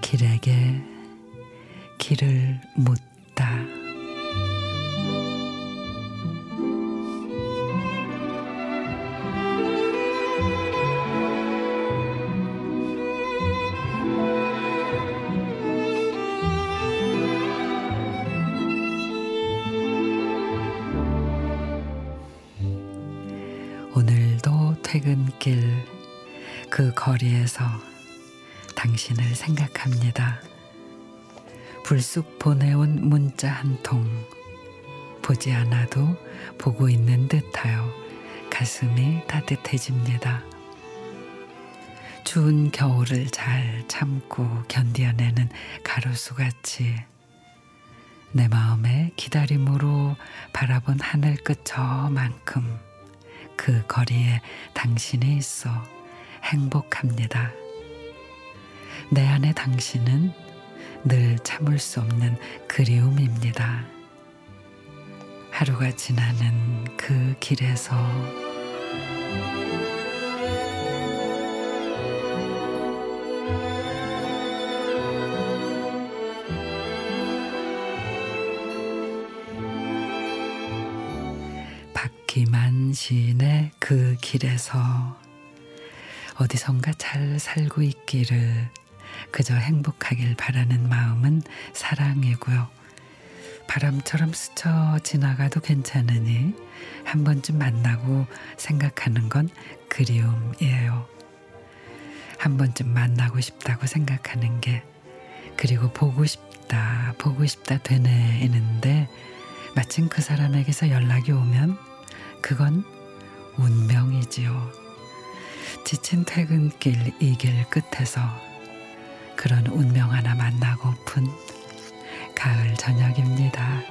길에게 길을 묻다. 퇴근길 그 거리에서 당신을 생각합니다. 불쑥 보내온 문자 한 통. 보지 않아도 보고 있는 듯하여 가슴이 따뜻해집니다. 추운 겨울을 잘 참고 견뎌내는 가로수 같이 내 마음에 기다림으로 바라본 하늘 끝 저만큼 그 거리에 당신이 있어 행복합니다. 내 안에 당신은 늘 참을 수 없는 그리움입니다. 하루가 지나는 그 길에서 박기만 시인의 그 길에서 어디선가 잘 살고 있기를 그저 행복하길 바라는 마음은 사랑이고요. 바람처럼 스쳐 지나가도 괜찮으니 한 번쯤 만나고 생각하는 건 그리움이에요. 한 번쯤 만나고 싶다고 생각하는 게 그리고 보고 싶다, 보고 싶다 되뇌이는데 마침 그 사람에게서 연락이 오면 그건 운명이지요. 지친 퇴근길 이 길 끝에서 그런 운명 하나 만나고픈 가을 저녁입니다.